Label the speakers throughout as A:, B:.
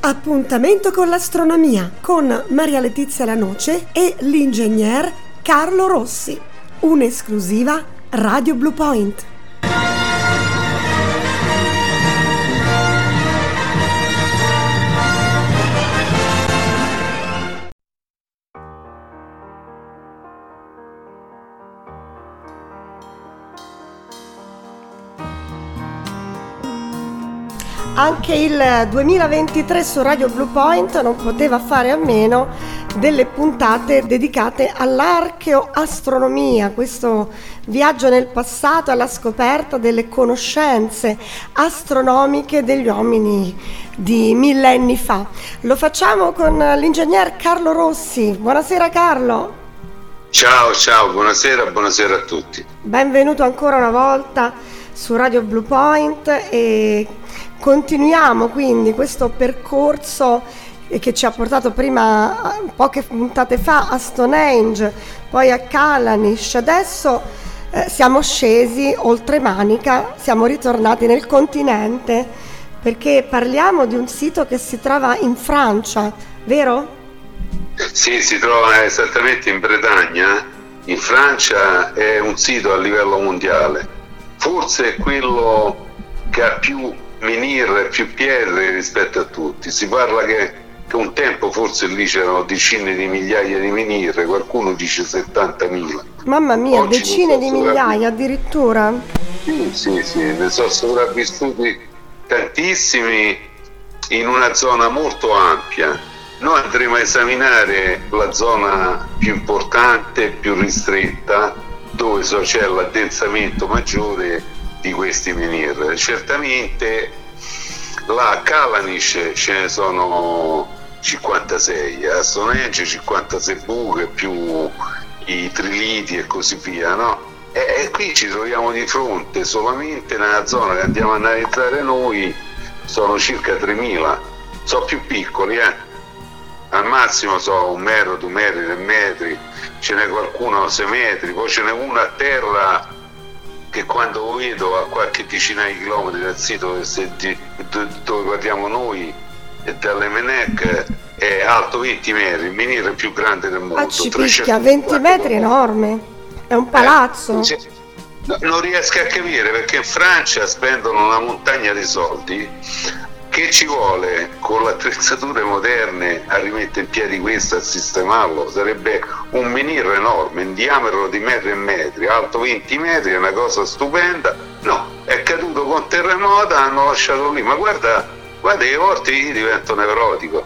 A: Appuntamento con l'astronomia con Maria Letizia Lanoce e l'ingegner Carlo Rossi. Un'esclusiva Radio Blue Point. Anche il 2023 su Radio Blue Point non poteva fare a meno delle puntate dedicate all'archeoastronomia, questo viaggio nel passato alla scoperta delle conoscenze astronomiche degli uomini di millenni fa. Lo facciamo con l'ingegner Carlo Rossi. Buonasera Carlo.
B: Ciao, ciao, buonasera, buonasera a tutti.
A: Benvenuto ancora una volta su Radio Blue Point e Continuiamo quindi questo percorso che ci ha portato prima, poche puntate fa, a Stonehenge, poi a Kalanish. Adesso eh, siamo scesi oltre Manica, siamo ritornati nel continente perché parliamo di un sito che si trova in Francia, vero?
B: Sì, si trova esattamente in Bretagna. In Francia è un sito a livello mondiale. Forse è quello che ha più menhir più pietre rispetto a tutti. Si parla che, che, un tempo forse lì c'erano decine di migliaia di menhir, qualcuno dice 70.000.
A: Mamma mia, Oggi decine di migliaia addirittura?
B: Sì, sì, sì, ne sono sopravvissuti tantissimi in una zona molto ampia. Noi andremo a esaminare la zona più importante, più ristretta, dove c'è l'addensamento maggiore di questi menhir. Certamente la Kalanish ce ne sono 56, a Stonehenge 56 buche più i triliti e così via, no? E, e, qui ci troviamo di fronte solamente nella zona che andiamo a analizzare noi sono circa 3.000, sono più piccoli, eh? al massimo sono un metro, due metri, tre metri, ce n'è qualcuno a 6 metri, poi ce n'è uno a terra che quando vedo a qualche decina di chilometri dal sito dove guardiamo noi e dall'Emenec è alto 20 metri, il miniere più grande del mondo.
A: Ah, ci picchia, 20 metri è enorme, è un palazzo. Eh,
B: non riesco a capire perché in Francia spendono una montagna di soldi che ci vuole con le attrezzature moderne a rimettere in piedi questo, a sistemarlo? Sarebbe un menhir enorme, in diametro di metri e metri, alto 20 metri, è una cosa stupenda. No, è caduto con terremoto, hanno lasciato lì. Ma guarda, guarda che volte io divento nevrotico.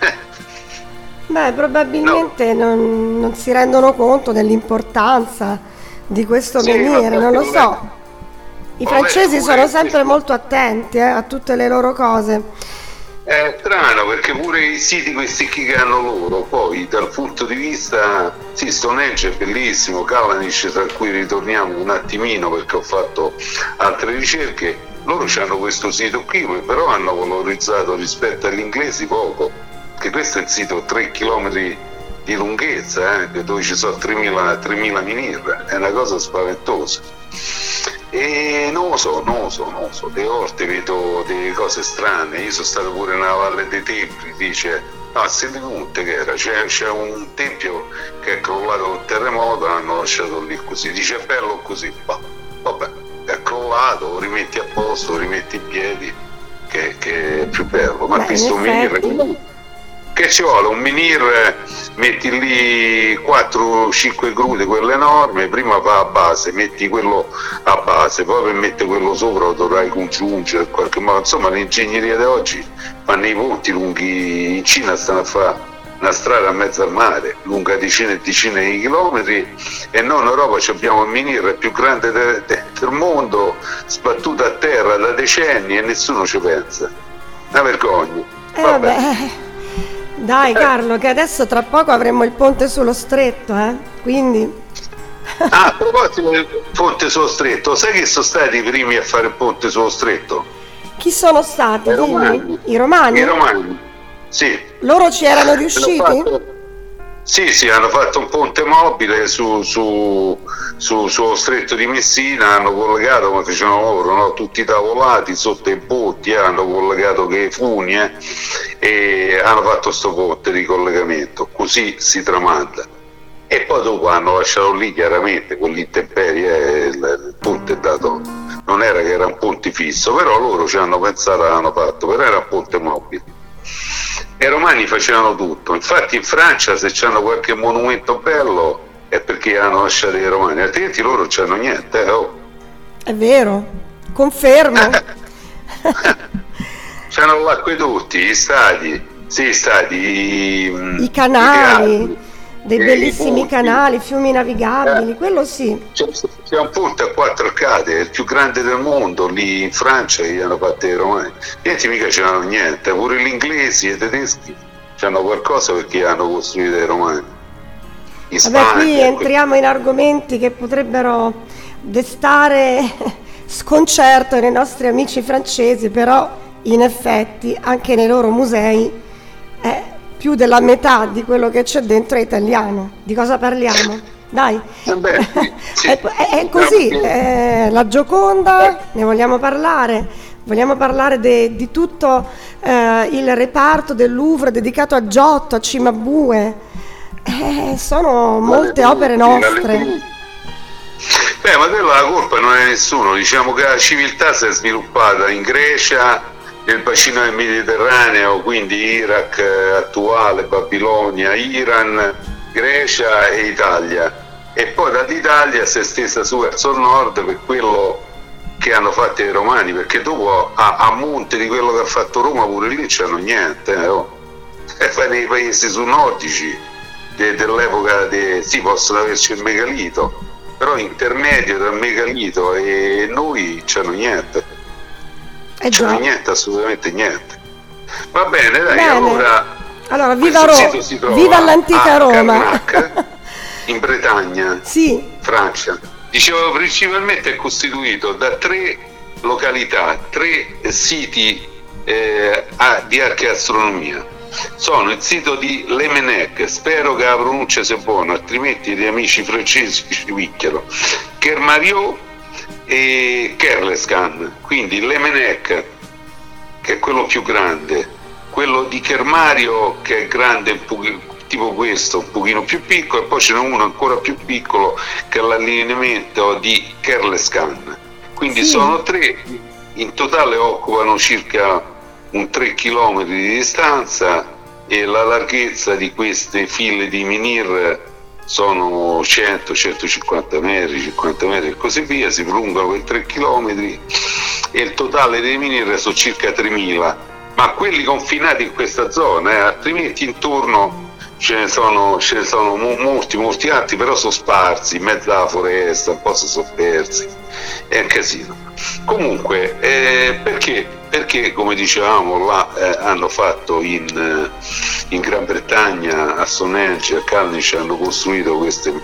A: Beh, probabilmente no. non, non, si rendono conto dell'importanza di questo sì, menhir, non lo so. I francesi sono sempre molto attenti eh, a tutte le loro cose.
B: È strano perché pure i siti questi che hanno loro, poi dal punto di vista, sì, Stonehenge è bellissimo, Kalanish tra cui ritorniamo un attimino perché ho fatto altre ricerche, loro hanno questo sito qui, però hanno valorizzato rispetto agli inglesi poco, che questo è il sito 3 km di lunghezza, eh, dove ci sono 3.000, 3.000 minir, è una cosa spaventosa. E non lo so, non lo so, non lo so, delle volte vedo delle cose strane, io sono stato pure nella Valle dei Templi, dice, ah, siete Monte che era, c'è, c'è, un tempio che è crollato col terremoto, l'hanno lasciato lì così, dice è bello così, bah, vabbè, è crollato, rimetti a posto, rimetti in piedi, che, che è più bello, ma Beh, visto un che ci vuole? Un menhir metti lì 4-5 grude quelle enorme prima va a base metti quello a base poi per mettere quello sopra lo dovrai congiungere in qualche modo. Insomma l'ingegneria di oggi fanno i ponti lunghi in Cina stanno a fare una strada a mezzo al mare lunga decine e decine di chilometri e noi in Europa abbiamo il menhir più grande de- de- del mondo sbattuto a terra da decenni e nessuno ci pensa. Una vergogna.
A: Eh, vabbè. Dai Carlo, che adesso tra poco avremo il ponte sullo stretto, eh? Quindi...
B: Ah, a proposito del ponte sullo stretto, sai che sono stati i primi a fare il ponte sullo stretto?
A: Chi sono stati?
B: I romani.
A: I romani?
B: I romani, sì.
A: Loro ci erano riusciti?
B: Sì, sì, hanno fatto un ponte mobile su, su, su, sullo stretto di Messina, hanno collegato come facevano loro, no? tutti i tavolati sotto i botti, eh, hanno collegato che i funi eh, e hanno fatto questo ponte di collegamento, così si tramanda. E poi dopo hanno lasciato lì chiaramente con l'intemperie, eh, il ponte è dato, non era che era un ponte fisso, però loro ci hanno pensato, l'hanno fatto, però era un ponte mobile i romani facevano tutto, infatti in Francia se hanno qualche monumento bello è perché hanno lasciato i romani, altrimenti loro non hanno niente. Eh, oh.
A: È vero, confermo.
B: c'hanno l'acquedotti, gli stadi, sì, gli stadi,
A: i, i canali. I dei bellissimi canali, fiumi navigabili, eh, quello sì.
B: C'è, c'è, un ponte a quattro arcate, il più grande del mondo, lì in Francia gli hanno fatto i romani. Niente mica c'hanno niente, pure gli inglesi e i tedeschi hanno qualcosa perché hanno costruito i romani.
A: In Vabbè, qui entriamo in argomenti che potrebbero destare sconcerto nei nostri amici francesi, però in effetti anche nei loro musei eh, più della metà di quello che c'è dentro è italiano. Di cosa parliamo? Dai, eh beh, sì. è, è, così, è la Gioconda, ne vogliamo parlare, vogliamo parlare de, di tutto eh, il reparto del Louvre dedicato a Giotto, a Cimabue, eh, sono molte opere nostre.
B: Beh, ma quella la colpa non è nessuno, diciamo che la civiltà si è sviluppata in Grecia, nel bacino del Mediterraneo, quindi Iraq eh, attuale, Babilonia, Iran, Grecia e Italia. E poi dall'Italia si è stesa su verso il nord per quello che hanno fatto i romani, perché dopo a, a monte di quello che ha fatto Roma pure lì c'hanno niente. Eh, oh. nei paesi su nordici de, dell'epoca de, sì possono averci il megalito, però intermedio tra megalito e noi c'hanno niente. Eh cioè, niente, assolutamente niente. Va bene, dai, bene. allora...
A: Allora, viva, Ro- viva l'antica Roma!
B: Carnac, in Bretagna,
A: sì.
B: Francia. Dicevo, principalmente è costituito da tre località, tre siti eh, di archeastronomia. Sono il sito di Lemenec, spero che la pronuncia sia buona, altrimenti gli amici francesi ci picchiano. Kermariot e Kerlescan, quindi l'Emenec che è quello più grande, quello di Kermario che è grande tipo questo, un pochino più piccolo e poi ce n'è uno ancora più piccolo che è l'allineamento di Kerlescan. Quindi sì. sono tre, in totale occupano circa un 3 km di distanza e la larghezza di queste file di menhir sono 100-150 metri, 50 metri e così via, si prolungano per 3 km e il totale dei miniere sono circa 3.000, ma quelli confinati in questa zona, eh, altrimenti intorno ce ne sono, ce ne sono molti, molti altri, però sono sparsi in mezzo alla foresta, un po' sono persi, è un casino. Comunque, eh, perché? Perché, come dicevamo, là eh, hanno fatto in, eh, in, Gran Bretagna, a Stonehenge, a Calnice, hanno costruito queste...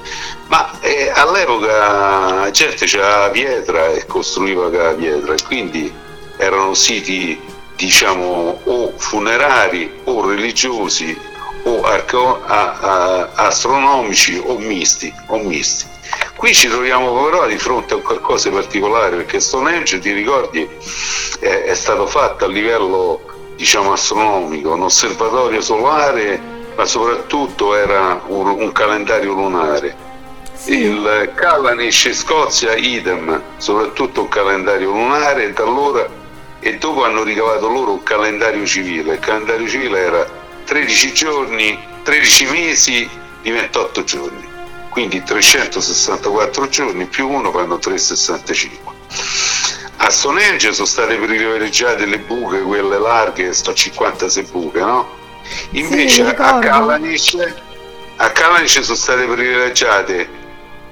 B: Ma eh, all'epoca gente c'era la pietra e costruiva la pietra, e quindi erano siti, diciamo, o funerari o religiosi o arco- a- a- astronomici o misti, o misti. Qui ci troviamo però di fronte a qualcosa di particolare perché Stonehenge, ti ricordi, è, è stato fatto a livello diciamo astronomico, un osservatorio solare, ma soprattutto era un, un calendario lunare. Sì. Il Callanish in Scozia idem, soprattutto un calendario lunare da allora e dopo hanno ricavato loro un calendario civile. Il calendario civile era 13 giorni, 13 mesi di 28 giorni quindi 364 giorni più 1 fanno 365. A Stonehenge sono state privilegiate le buche, quelle larghe, sto 56 buche, no? Invece sì, a Kalanic sono state privilegiate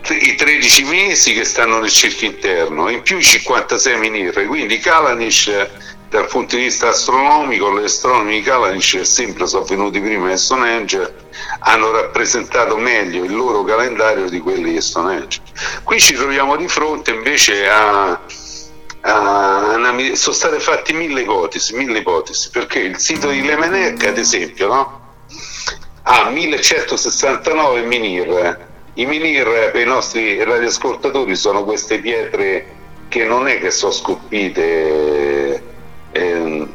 B: i 13 mesi che stanno nel cerchio interno, in più i 56 minire, quindi Kalanic dal punto di vista astronomico, gli astronomi di Kalanic sempre sono venuti prima di Stonehenge, hanno rappresentato meglio il loro calendario di quelli di Stonehenge. Qui ci troviamo di fronte invece a, a una, sono state fatte mille ipotesi, mille ipotesi, perché il sito di Lemenec, ad esempio, no? ha 1169 Minir. I Minir per i nostri radioascoltatori sono queste pietre che non è che sono scolpite,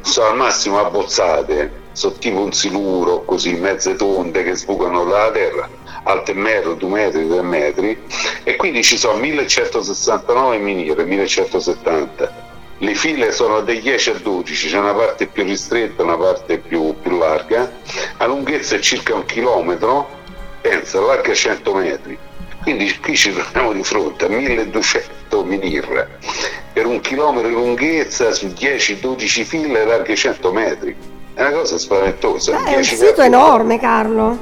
B: sono al massimo abbozzate, sono tipo un siluro, così mezze tonde che sbucano dalla terra, alte metro, due metri, tre metri, e quindi ci sono 1169 Minir, 1170 le file sono dai 10 a 12, c'è una parte più ristretta, una parte più, più larga, la lunghezza è circa un chilometro, pensa, larga 100 metri. Quindi qui ci troviamo di fronte a 1200 minir per un chilometro di lunghezza su 10-12 file larghe 100 metri. È una cosa spaventosa.
A: Eh, è un sito enorme, Carlo.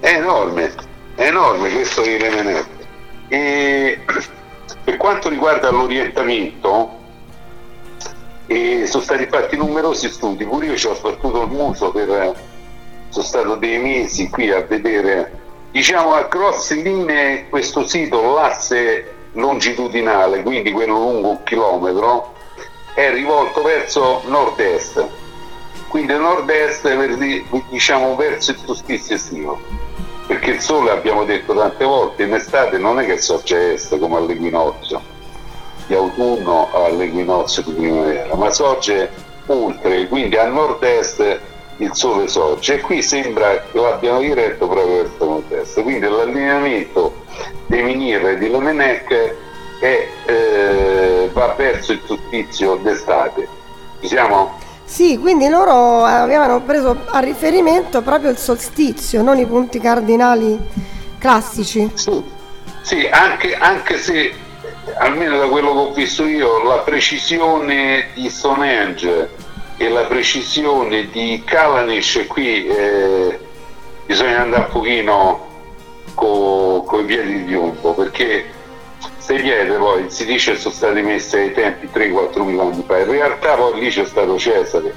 B: È enorme, è enorme questo di Lemenette. E per quanto riguarda l'orientamento, e sono stati fatti numerosi studi, pure io ci ho sbattuto il muso per sono stato dei mesi qui a vedere diciamo a grosse linee questo sito l'asse longitudinale quindi quello lungo un chilometro è rivolto verso nord-est. Quindi nord-est diciamo verso il solstizio estivo. Perché il sole abbiamo detto tante volte in estate non è che sorge est come all'equinozio di autunno all'equinozio di primavera, ma sorge oltre, quindi a nord-est il sole sorge e qui sembra che l'abbiano diretto proprio verso nord-est. Quindi l'allineamento dei Minir di Lemenec è, eh, va verso il solstizio d'estate. Ci siamo?
A: Sì, quindi loro avevano preso a riferimento proprio il solstizio, non i punti cardinali classici.
B: Sì, sì anche, anche se almeno da quello che ho visto io, la precisione di Stonehenge e la precisione di Kalanish qui eh, bisogna andare un pochino con co i piedi di piombo perché queste pietre poi si dice sono state messe ai tempi 3-4 mila anni fa in realtà poi lì c'è stato Cesare.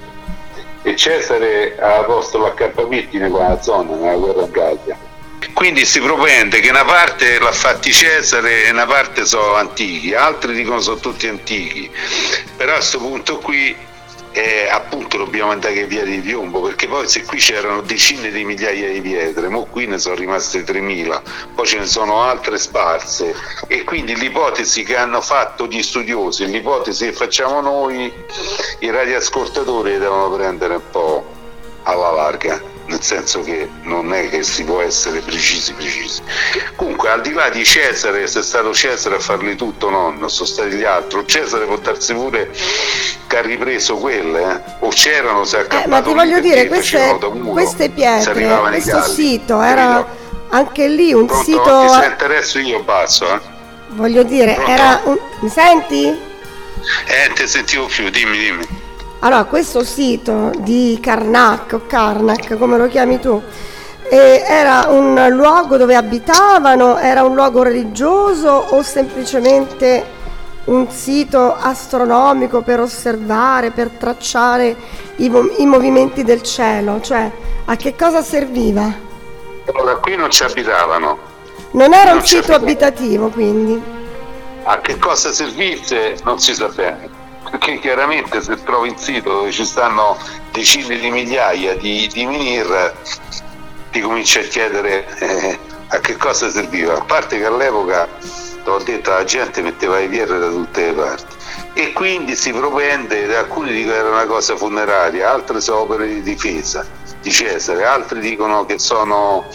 B: E Cesare ha posto l'accampamento in quella zona nella guerra in Gallia. Quindi si propende che una parte l'ha fatti Cesare e una parte sono antichi, altri dicono sono tutti antichi, però a questo punto qui eh, appunto dobbiamo andare via di piombo perché poi se qui c'erano decine di migliaia di pietre, ma qui ne sono rimaste 3.000, poi ce ne sono altre sparse. E quindi l'ipotesi che hanno fatto gli studiosi, l'ipotesi che facciamo noi, i radioascoltatori devono prendere un po' alla larga senso che non è che si può essere precisi precisi comunque al di là di Cesare se è stato Cesare a farli tutto no sono stati gli altri Cesare può darsi pure che ha ripreso quelle eh? o c'erano se
A: ha eh, ma ti voglio dire queste, queste pietre questo sito era anche lì un
B: Pronto?
A: sito
B: ti sente adesso io passo eh?
A: voglio dire Pronto? era un... mi senti?
B: eh ti sentivo più dimmi dimmi
A: allora, questo sito di Karnak o Karnak, come lo chiami tu, eh, era un luogo dove abitavano, era un luogo religioso o semplicemente un sito astronomico per osservare, per tracciare i, i movimenti del cielo? Cioè, a che cosa serviva?
B: Allora, qui non ci abitavano.
A: Non era non un sito abitativo, quindi?
B: A che cosa servisse non si sa bene perché chiaramente se trovi un sito dove ci stanno decine di migliaia di, di minir ti cominci a chiedere eh, a che cosa serviva. A parte che all'epoca l'ho detto la gente metteva le pietre da tutte le parti. E quindi si propende alcuni dicono che era una cosa funeraria altre sono opere di difesa di Cesare altri dicono che sono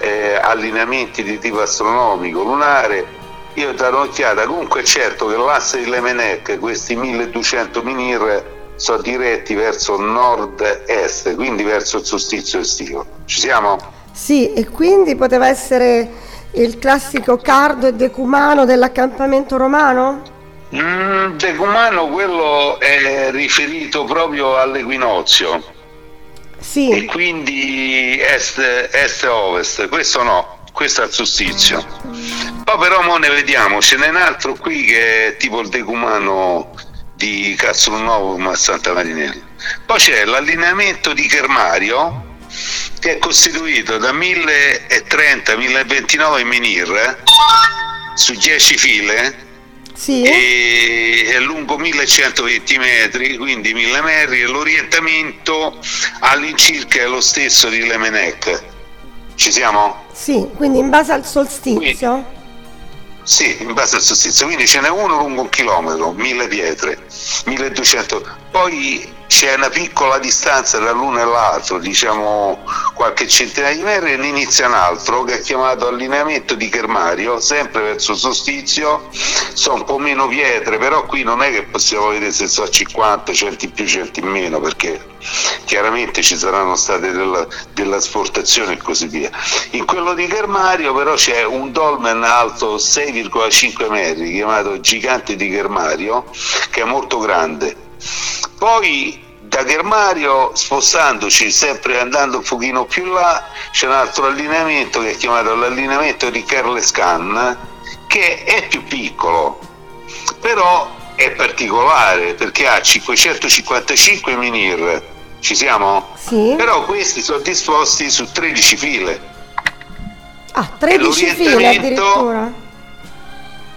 B: eh, allineamenti di tipo astronomico lunare io darò un'occhiata comunque è certo che l'asse di Lemenec questi 1200 minir sono diretti verso nord-est quindi verso il solstizio estivo ci siamo?
A: sì e quindi poteva essere il classico cardo e decumano dell'accampamento romano?
B: Mm, decumano quello è riferito proprio all'equinozio
A: sì.
B: e quindi est-ovest questo no questo è il solstizio. Poi però mo ne vediamo, ce n'è un altro qui che è tipo il decumano di Castronovo a Santa Marinella. Poi c'è l'allineamento di Kermario che è costituito da 1030-1029 minir eh, su 10 file
A: sì.
B: e è lungo 1120 metri, quindi 1000 metri e l'orientamento all'incirca è lo stesso di Lemenec Ci siamo?
A: Sì, quindi in base al solstizio? Quindi,
B: sì, in base al solstizio, quindi ce n'è uno lungo un chilometro, mille pietre, 1200. Poi c'è una piccola distanza tra l'uno e l'altro, diciamo qualche centinaia di metri, e ne inizia un altro che è chiamato allineamento di Kermario, sempre verso Sostizio, sono un po' meno pietre, però qui non è che possiamo vedere se sono 50, 100 in più, 100 in meno, perché chiaramente ci saranno state della, della sportazione e così via. In quello di Kermario però c'è un dolmen alto 6,5 metri, chiamato Gigante di Kermario, che è molto grande poi da Germario, spostandoci, sempre andando un pochino più là, c'è un altro allineamento che è chiamato l'allineamento di Kerlescan, che è più piccolo, però è particolare perché ha 555 minir. Ci siamo?
A: Sì.
B: Però questi sono disposti su 13 file.
A: Ah, 13 file addirittura.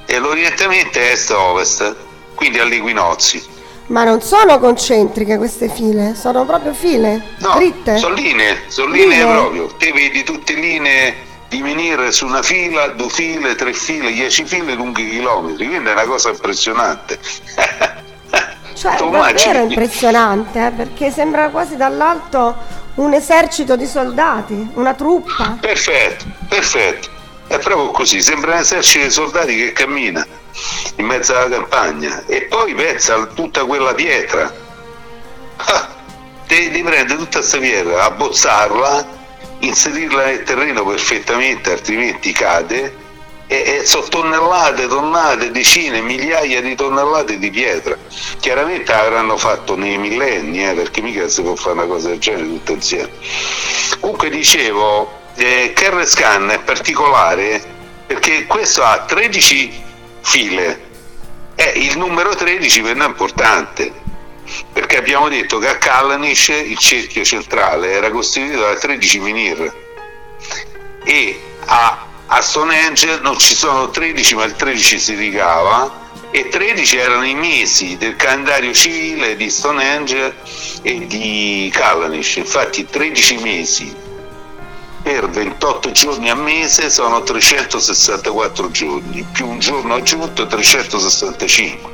B: E l'orientamento è est-ovest, quindi all'equinozio.
A: Ma non sono concentriche queste file, sono proprio file
B: no,
A: dritte.
B: Sono linee, sono linee, linee proprio. Te vedi tutte linee di venire su una fila, due file, tre file, dieci file lunghi chilometri, quindi è una cosa impressionante.
A: cioè, è davvero impressionante, eh, perché sembra quasi dall'alto un esercito di soldati, una truppa.
B: Perfetto, perfetto. È proprio così, sembra un esercito di soldati che cammina in mezzo alla campagna e poi pensa a tutta quella pietra. Ah, devi prendere tutta questa pietra, abbozzarla, inserirla nel terreno perfettamente, altrimenti cade. E, e sono tonnellate, tonnellate, decine, migliaia di tonnellate di pietra. Chiaramente avranno fatto nei millenni, eh, perché mica si può fare una cosa del genere tutto insieme. Comunque dicevo, eh, Scan è particolare perché questo ha 13 file. E il numero 13 per noi è importante, perché abbiamo detto che a Callanish il cerchio centrale era costituito da 13 minir e a, a Stonehenge non ci sono 13 ma il 13 si ricava e 13 erano i mesi del calendario civile di Stonehenge e di Callanish, infatti 13 mesi per 28 giorni a mese sono 364 giorni, più un giorno aggiunto 365.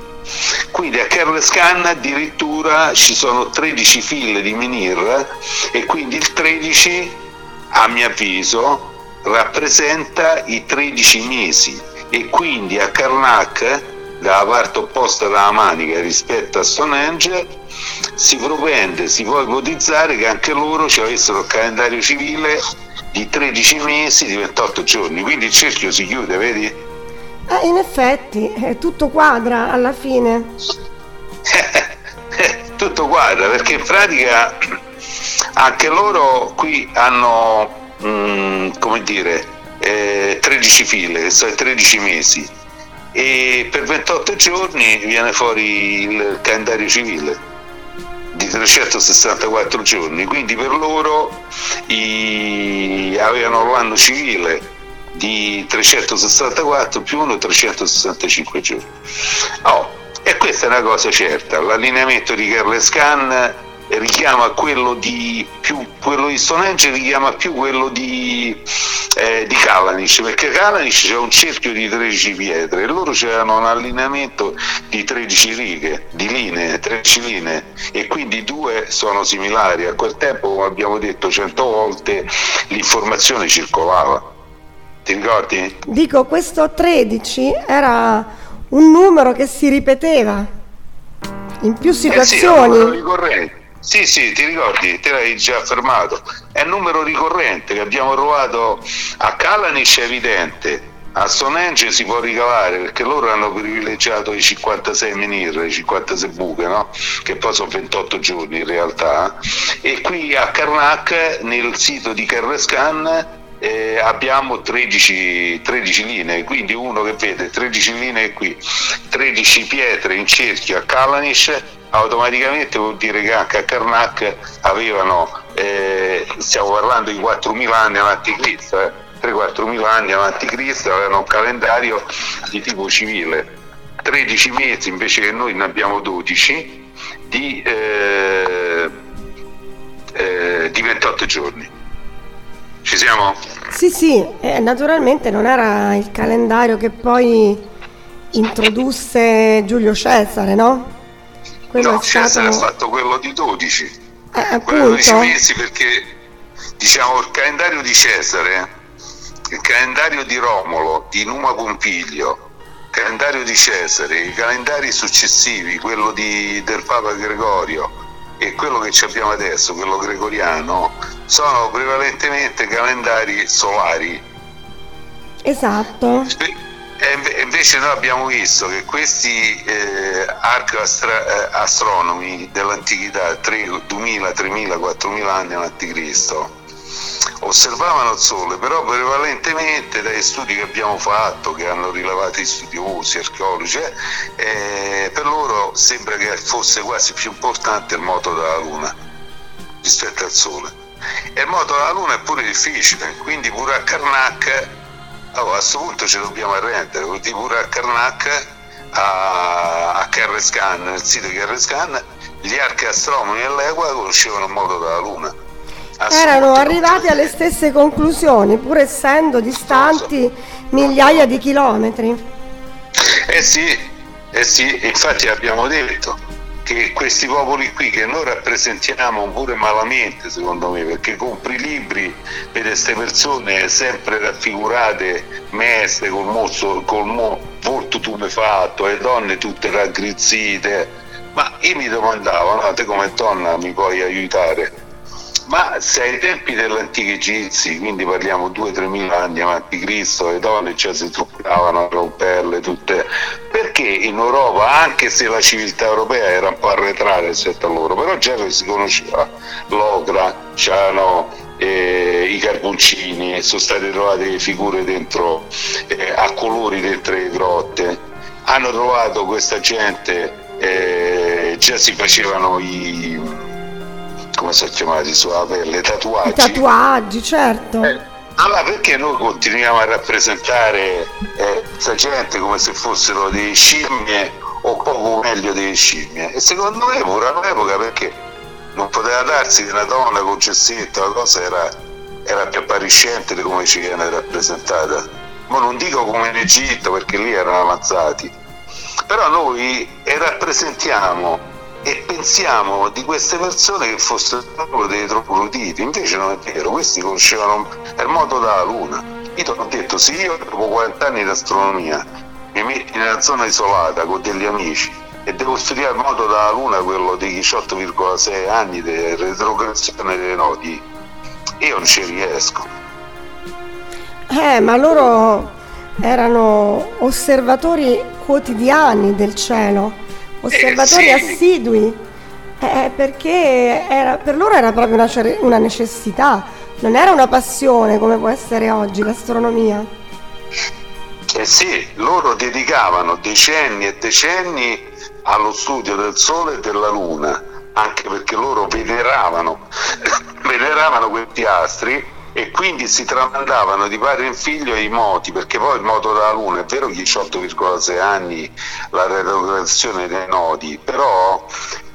B: Quindi a Carles Scan addirittura ci sono 13 file di menhir e quindi il 13 a mio avviso rappresenta i 13 mesi e quindi a Karnak dalla parte opposta della manica rispetto a Stonehenge si propende, si può ipotizzare che anche loro ci avessero il calendario civile di 13 mesi di 28 giorni, quindi il cerchio si chiude, vedi?
A: Eh, in effetti, eh, tutto quadra alla fine.
B: tutto quadra, perché in pratica anche loro qui hanno, mm, come dire, eh, 13 file, sono 13 mesi, e per 28 giorni viene fuori il calendario civile di 364 giorni, quindi per loro i, avevano l'anno civile di 364 più 1 365 giorni. Oh, e questa è una cosa certa, l'allineamento di Carles Khan richiama quello di, più, quello di Stonehenge richiama più quello di, eh, di Kalanic perché Kalanic c'è un cerchio di 13 pietre e loro c'erano un allineamento di 13 righe di linee, 13 linee e quindi due sono similari a quel tempo come abbiamo detto 100 volte l'informazione circolava ti ricordi?
A: Dico questo 13 era un numero che si ripeteva in più situazioni.
B: Eh sì. Sì, sì, ti ricordi, te l'hai già affermato. È un numero ricorrente che abbiamo trovato a Kalanic, è evidente. A Stonehenge si può ricavare perché loro hanno privilegiato i 56 menhir, i 56 buche, no? che poi sono 28 giorni in realtà. E qui a Karnak, nel sito di Kerrescan, eh, abbiamo 13, 13, linee, quindi uno che vede 13 linee qui, 13 pietre in cerchio a Kalanic automaticamente vuol dire che anche a Karnak avevano, eh, stiamo parlando di 4.000 anni avanti Cristo, eh, 3-4.000 anni avanti Cristo, avevano un calendario di tipo civile, 13 mesi invece che noi ne abbiamo 12 di, eh, eh, di 28 giorni. Ci siamo?
A: Sì, sì, eh, naturalmente non era il calendario che poi introdusse Giulio Cesare, no?
B: Quello no, stato... Cesare ha fatto quello di 12. Eh, quello di 12 mesi perché diciamo il calendario di Cesare, il calendario di Romolo, di Numa Pompiglio, il calendario di Cesare, i calendari successivi, quello di, del Papa Gregorio e quello che abbiamo adesso, quello gregoriano, sono prevalentemente calendari solari.
A: Esatto.
B: E invece noi abbiamo visto che questi eh, eh, dell'antichità, 2000, 3000, 4000 anni all'anticristo, osservavano il Sole, però prevalentemente dai studi che abbiamo fatto, che hanno rilevato studiosi, archeologi, eh, per loro sembra che fosse quasi più importante il moto della Luna rispetto al Sole. E il moto della Luna è pure difficile, quindi pure a Karnak, oh, a questo punto ci dobbiamo arrendere, quindi pure a Karnak, a, a Kerrescan, nel sito di Kerrescan, gli archi astronomi all'epoca conoscevano il moto della Luna
A: erano arrivati alle stesse conclusioni, pur essendo distanti migliaia di chilometri.
B: Eh sì, eh sì, infatti abbiamo detto che questi popoli qui che noi rappresentiamo pure malamente secondo me perché compri libri per queste persone sempre raffigurate meste col, mozzo, col mo, volto tumefatto le donne tutte raggrizzite. Ma io mi domandavo no, te come donna mi puoi aiutare ma se ai tempi dell'antico egizi, quindi parliamo 2-3 mila anni avanti Cristo, le donne già si truccavano romperle tutte, perché in Europa, anche se la civiltà europea era un po' arretrata rispetto a loro, però già si conosceva l'ocra, c'erano eh, i carboncini, sono state trovate figure dentro, eh, a colori dentro le grotte, hanno trovato questa gente, eh, già si facevano i come si chiamati sulla pelle, tatuaggi. I
A: tatuaggi, certo.
B: Eh, allora perché noi continuiamo a rappresentare eh, questa gente come se fossero delle scimmie o poco meglio delle scimmie? E secondo me pure all'epoca perché non poteva darsi che una donna con cessetto, la cosa era, era più appariscente di come ci viene rappresentata. Ma non dico come in Egitto perché lì erano avanzati, però noi rappresentiamo e pensiamo di queste persone che fossero dei trogloditi, invece non è vero, questi conoscevano il modo della Luna. Io ti ho detto, se io dopo 40 anni di astronomia mi metti nella zona isolata con degli amici e devo studiare il modo della Luna, quello dei 18,6 anni di retrogressione dei nodi, io non ci riesco.
A: Eh, ma loro erano osservatori quotidiani del cielo osservatori eh, sì. assidui, eh, perché era, per loro era proprio una, una necessità, non era una passione come può essere oggi l'astronomia.
B: Eh sì, loro dedicavano decenni e decenni allo studio del Sole e della Luna, anche perché loro veneravano, veneravano questi astri e quindi si tramandavano di padre in figlio i moti, perché poi il moto della Luna è vero che 18,6 anni la retrogradazione dei nodi, però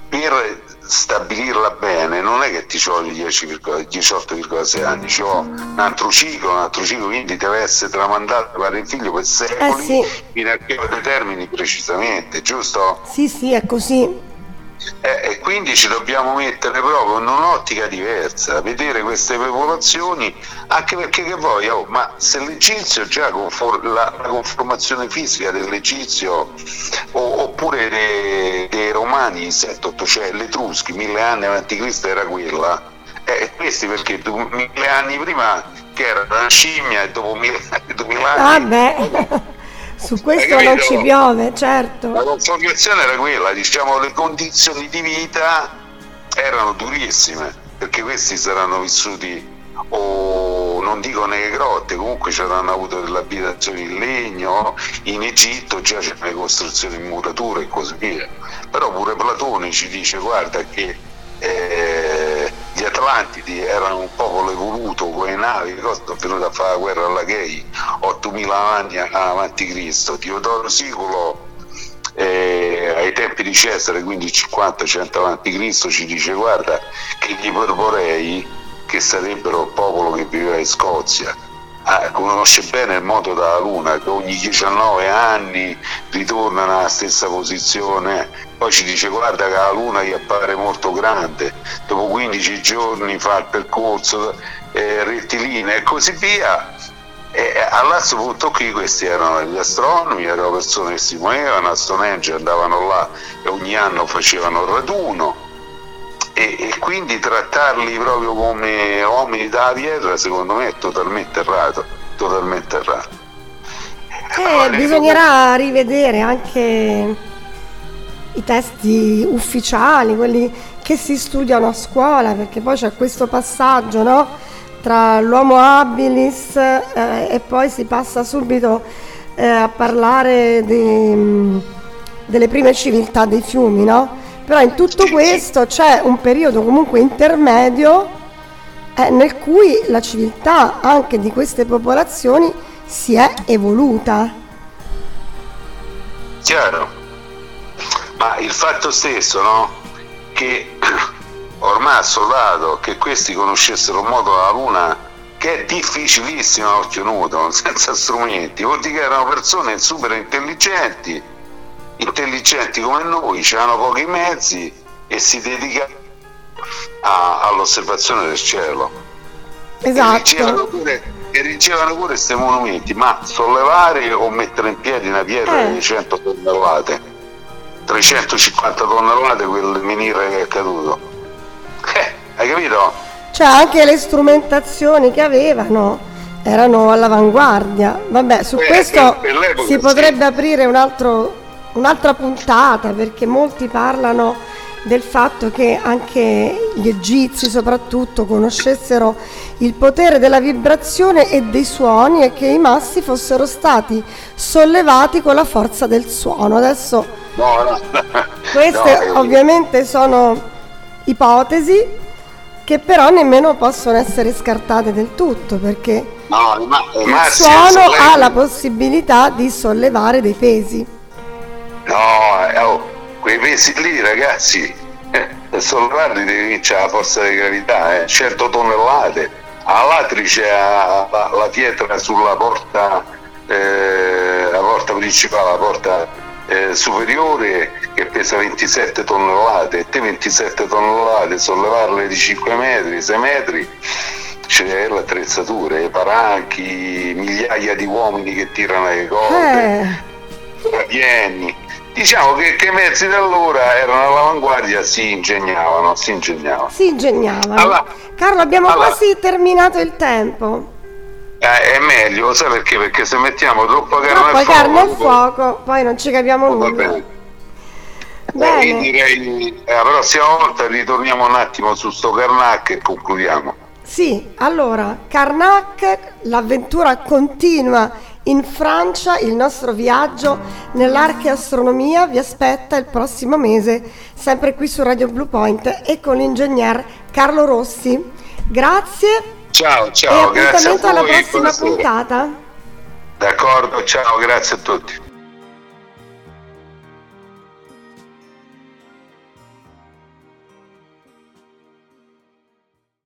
B: per stabilirla bene non è che ti ci voglio 18,6 anni, ci vuole un altro ciclo, un altro ciclo, quindi deve essere tramandato da padre in figlio per secoli eh sì. fino a che determini precisamente, giusto?
A: Sì, sì, è così.
B: Eh, e quindi ci dobbiamo mettere proprio in un'ottica diversa, vedere queste popolazioni, anche perché che vuoi, oh, ma se l'Egizio già confor- la, la, conformazione fisica dell'Egizio o, oppure dei, dei Romani 7-8, cioè l'Etruschi, mille anni avanti Cristo era quella, eh, questi perché du- mille anni prima che era una scimmia e dopo mille, duemila anni...
A: Ah Su questo non ci piove, certo.
B: La conformazione era quella, diciamo, le condizioni di vita erano durissime, perché questi saranno vissuti o non dico nelle grotte, comunque c'erano avuto delle abitazioni in legno, in Egitto già c'erano le costruzioni in muratura e così via. Però pure Platone ci dice guarda che eh, gli Atlantidi erano un popolo evoluto con le navi, sono venuti a fare la guerra alla Gay 8000 anni avanti Cristo. Teodoro Siculo eh, ai tempi di Cesare, quindi 50-100 avanti Cristo, ci dice guarda che gli proporrei che sarebbero il popolo che viveva in Scozia conosce bene il moto della Luna, che ogni 19 anni ritorna nella stessa posizione, poi ci dice guarda che la Luna gli appare molto grande, dopo 15 giorni fa il percorso eh, rettilineo e così via. E a punto qui questi erano gli astronomi, erano persone che si muovevano a Stonehenge, andavano là e ogni anno facevano raduno e, e, quindi trattarli proprio come uomini da pietra secondo me è totalmente errato, totalmente errato.
A: Eh, bisognerà rivedere anche i testi ufficiali, quelli che si studiano a scuola, perché poi c'è questo passaggio no? tra l'uomo habilis eh, e poi si passa subito eh, a parlare di, delle prime civiltà dei fiumi, no? Però in tutto questo c'è un periodo comunque intermedio eh, nel cui la civiltà anche di queste popolazioni si è evoluta.
B: Chiaro, ma il fatto stesso, no? Che ormai assodato che questi conoscessero il modo della Luna, che è difficilissimo a occhio nudo, senza strumenti, vuol dire che erano persone super intelligenti intelligenti come noi, hanno pochi mezzi e si dedica all'osservazione del cielo.
A: Esatto.
B: E ricevono pure questi monumenti, ma sollevare o mettere in piedi una pietra eh. di 100 tonnellate, 350 tonnellate quel menire che è caduto. Eh, hai capito?
A: Cioè anche le strumentazioni che avevano erano all'avanguardia. Vabbè, su eh, questo si potrebbe sì. aprire un altro un'altra puntata perché molti parlano del fatto che anche gli egizi soprattutto conoscessero il potere della vibrazione e dei suoni e che i massi fossero stati sollevati con la forza del suono. Adesso no, no. queste no, ovviamente sono ipotesi che però nemmeno possono essere scartate del tutto perché il suono ha la possibilità di sollevare dei pesi.
B: No, eh, oh, quei pesi lì ragazzi, eh, per sollevarli devi vincere la forza di gravità, eh, 100 tonnellate. All'altri c'è la, la, pietra sulla porta, eh, la porta principale, la porta eh, superiore che pesa 27 tonnellate e te 27 tonnellate sollevarle di 5 metri, 6 metri c'è l'attrezzatura, i paranchi, migliaia di uomini che tirano le corde, eh. vieni diciamo che, che i mezzi d'allora erano all'avanguardia, si ingegnavano, si ingegnavano.
A: Si ingegnavano. Allora, Carlo, abbiamo allora, quasi terminato il tempo.
B: Eh, è meglio, sai perché? Perché se mettiamo troppa carne
A: Troppa
B: al
A: carne al fuoco, poi non ci capiamo nulla. Bene.
B: Bene. Eh, direi la prossima volta ritorniamo un attimo su sto Karnak e concludiamo.
A: Sì, allora, Karnak, l'avventura continua in Francia il nostro viaggio nell'archeastronomia vi aspetta il prossimo mese, sempre qui su Radio Blue Point e con l'ingegner Carlo Rossi. Grazie.
B: Ciao, ciao,
A: e appuntamento alla prossima puntata.
B: D'accordo, ciao, grazie a tutti.